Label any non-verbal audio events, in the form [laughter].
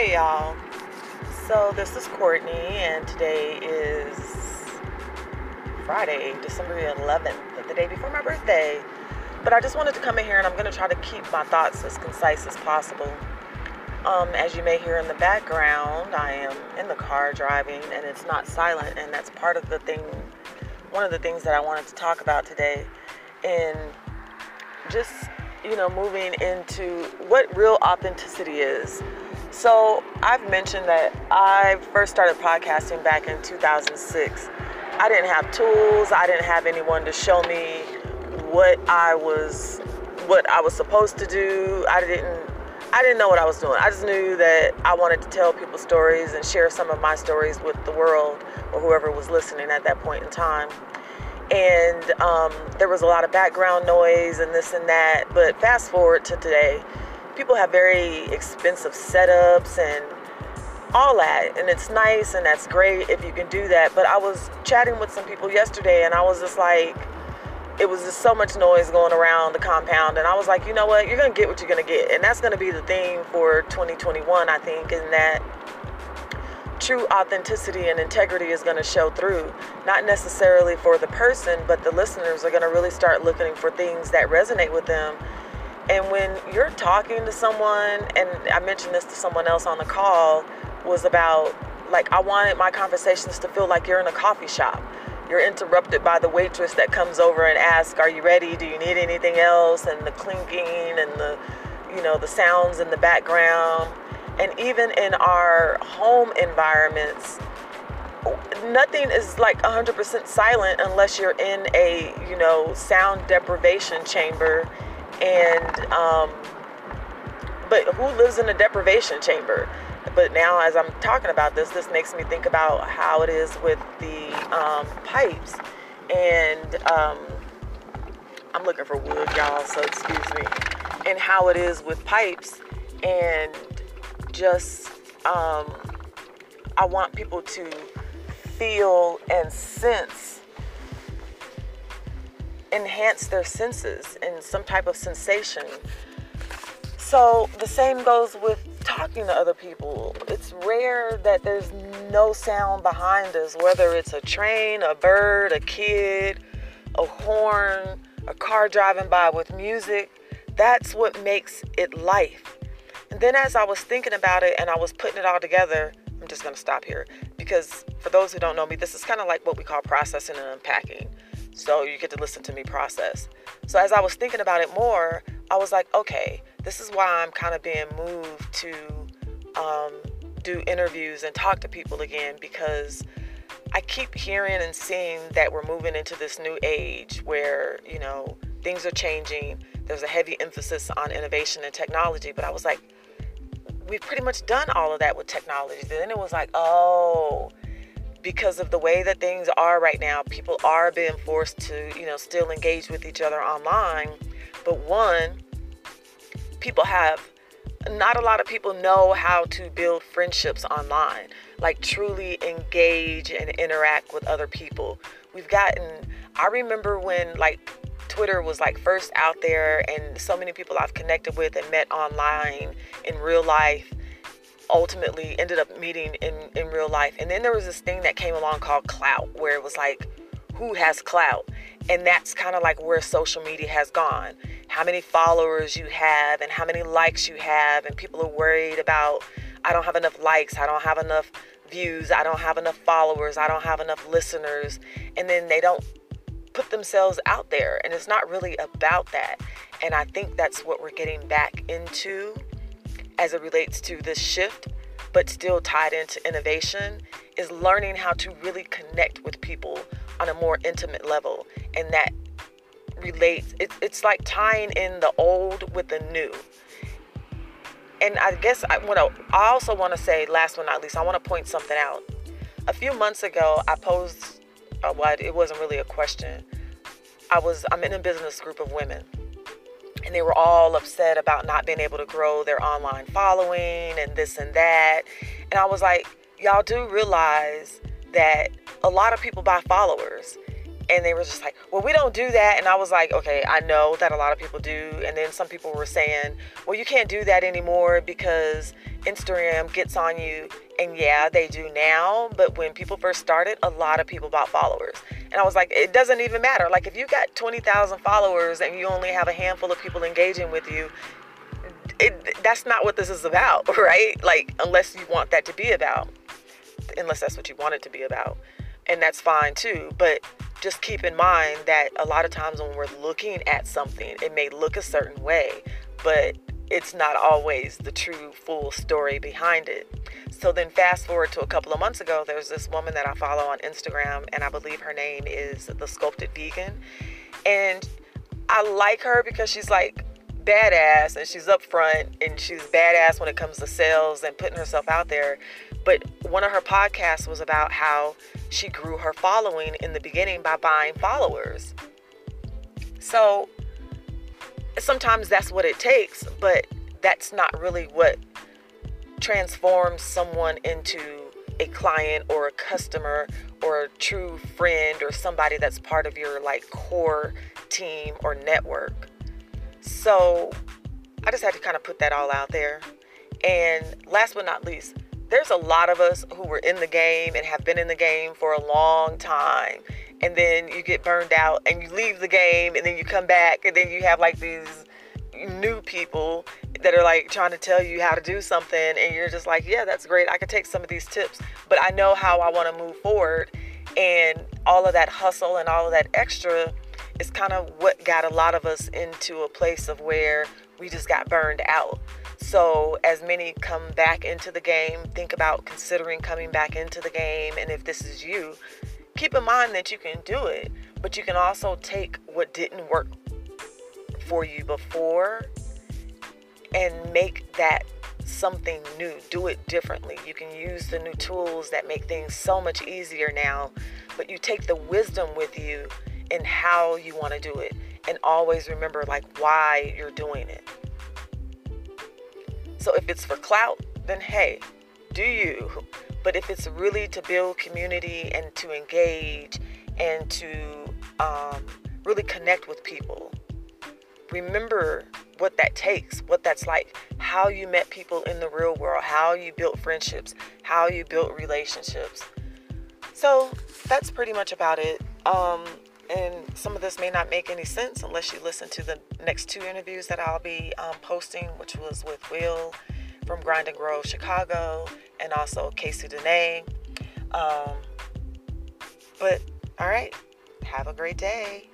Hey y'all. So this is Courtney and today is Friday, December 11th, the day before my birthday. But I just wanted to come in here and I'm going to try to keep my thoughts as concise as possible. Um, as you may hear in the background, I am in the car driving and it's not silent, and that's part of the thing, one of the things that I wanted to talk about today. And just, you know, moving into what real authenticity is. So, I've mentioned that I first started podcasting back in 2006. I didn't have tools, I didn't have anyone to show me what I was what I was supposed to do. I didn't I didn't know what I was doing. I just knew that I wanted to tell people stories and share some of my stories with the world or whoever was listening at that point in time. And um, there was a lot of background noise and this and that. But fast forward to today, people have very expensive setups and all that. And it's nice and that's great if you can do that. But I was chatting with some people yesterday and I was just like, it was just so much noise going around the compound and i was like you know what you're gonna get what you're gonna get and that's gonna be the theme for 2021 i think in that true authenticity and integrity is going to show through not necessarily for the person but the listeners are going to really start looking for things that resonate with them and when you're talking to someone and i mentioned this to someone else on the call was about like i wanted my conversations to feel like you're in a coffee shop you're interrupted by the waitress that comes over and asks, "Are you ready? Do you need anything else?" and the clinking and the you know the sounds in the background. And even in our home environments, nothing is like 100% silent unless you're in a you know sound deprivation chamber and um, but who lives in a deprivation chamber? But now as i'm talking about this this makes me think about how it is with the um, pipes. And um, i'm looking for wood y'all so excuse me. And how it is with pipes and just um, i want people to feel and sense enhance their senses in some type of sensation so the same goes with talking to other people. It's rare that there's no sound behind us, whether it's a train, a bird, a kid, a horn, a car driving by with music. That's what makes it life. And then as I was thinking about it and I was putting it all together, I'm just going to stop here because for those who don't know me, this is kind of like what we call processing and unpacking. So you get to listen to me process. So as I was thinking about it more, I was like, okay, this is why I'm kind of being moved to um, do interviews and talk to people again because I keep hearing and seeing that we're moving into this new age where, you know, things are changing. There's a heavy emphasis on innovation and technology. But I was like, we've pretty much done all of that with technology. Then it was like, oh, because of the way that things are right now, people are being forced to, you know, still engage with each other online. But one, people have not a lot of people know how to build friendships online, like truly engage and interact with other people. We've gotten, I remember when like Twitter was like first out there, and so many people I've connected with and met online in real life ultimately ended up meeting in, in real life. And then there was this thing that came along called clout, where it was like, who has clout? And that's kind of like where social media has gone how many followers you have and how many likes you have and people are worried about I don't have enough likes, I don't have enough views, I don't have enough followers, I don't have enough listeners and then they don't put themselves out there and it's not really about that. And I think that's what we're getting back into as it relates to this shift but still tied into innovation is learning how to really connect with people on a more intimate level. And that relates it's, it's like tying in the old with the new. And i guess i want to i also want to say last but not least i want to point something out. A few months ago i posed uh, what it wasn't really a question. I was i'm in a business group of women and they were all upset about not being able to grow their online following and this and that and i was like y'all do realize that a lot of people buy followers and they were just like, well, we don't do that. And I was like, okay, I know that a lot of people do. And then some people were saying, well, you can't do that anymore because Instagram gets on you. And yeah, they do now. But when people first started, a lot of people bought followers. And I was like, it doesn't even matter. Like, if you got 20,000 followers and you only have a handful of people engaging with you, it, that's not what this is about, [laughs] right? Like, unless you want that to be about, unless that's what you want it to be about. And that's fine too. But just keep in mind that a lot of times when we're looking at something, it may look a certain way, but it's not always the true full story behind it. So then, fast forward to a couple of months ago, there's this woman that I follow on Instagram, and I believe her name is The Sculpted Vegan. And I like her because she's like badass and she's upfront and she's badass when it comes to sales and putting herself out there. But one of her podcasts was about how she grew her following in the beginning by buying followers. So sometimes that's what it takes, but that's not really what transforms someone into a client or a customer or a true friend or somebody that's part of your like core team or network. So I just had to kind of put that all out there. And last but not least, there's a lot of us who were in the game and have been in the game for a long time. And then you get burned out and you leave the game and then you come back and then you have like these new people that are like trying to tell you how to do something and you're just like, yeah, that's great. I could take some of these tips, but I know how I want to move forward. And all of that hustle and all of that extra is kind of what got a lot of us into a place of where we just got burned out. So, as many come back into the game, think about considering coming back into the game. And if this is you, keep in mind that you can do it, but you can also take what didn't work for you before and make that something new. Do it differently. You can use the new tools that make things so much easier now, but you take the wisdom with you in how you want to do it and always remember like why you're doing it. So if it's for clout, then hey, do you. But if it's really to build community and to engage and to um, really connect with people, remember what that takes, what that's like, how you met people in the real world, how you built friendships, how you built relationships. So that's pretty much about it. Um, and some of this may not make any sense unless you listen to the next two interviews that I'll be um, posting, which was with Will from Grind and Grow Chicago and also Casey Dene. Um, but all right, have a great day.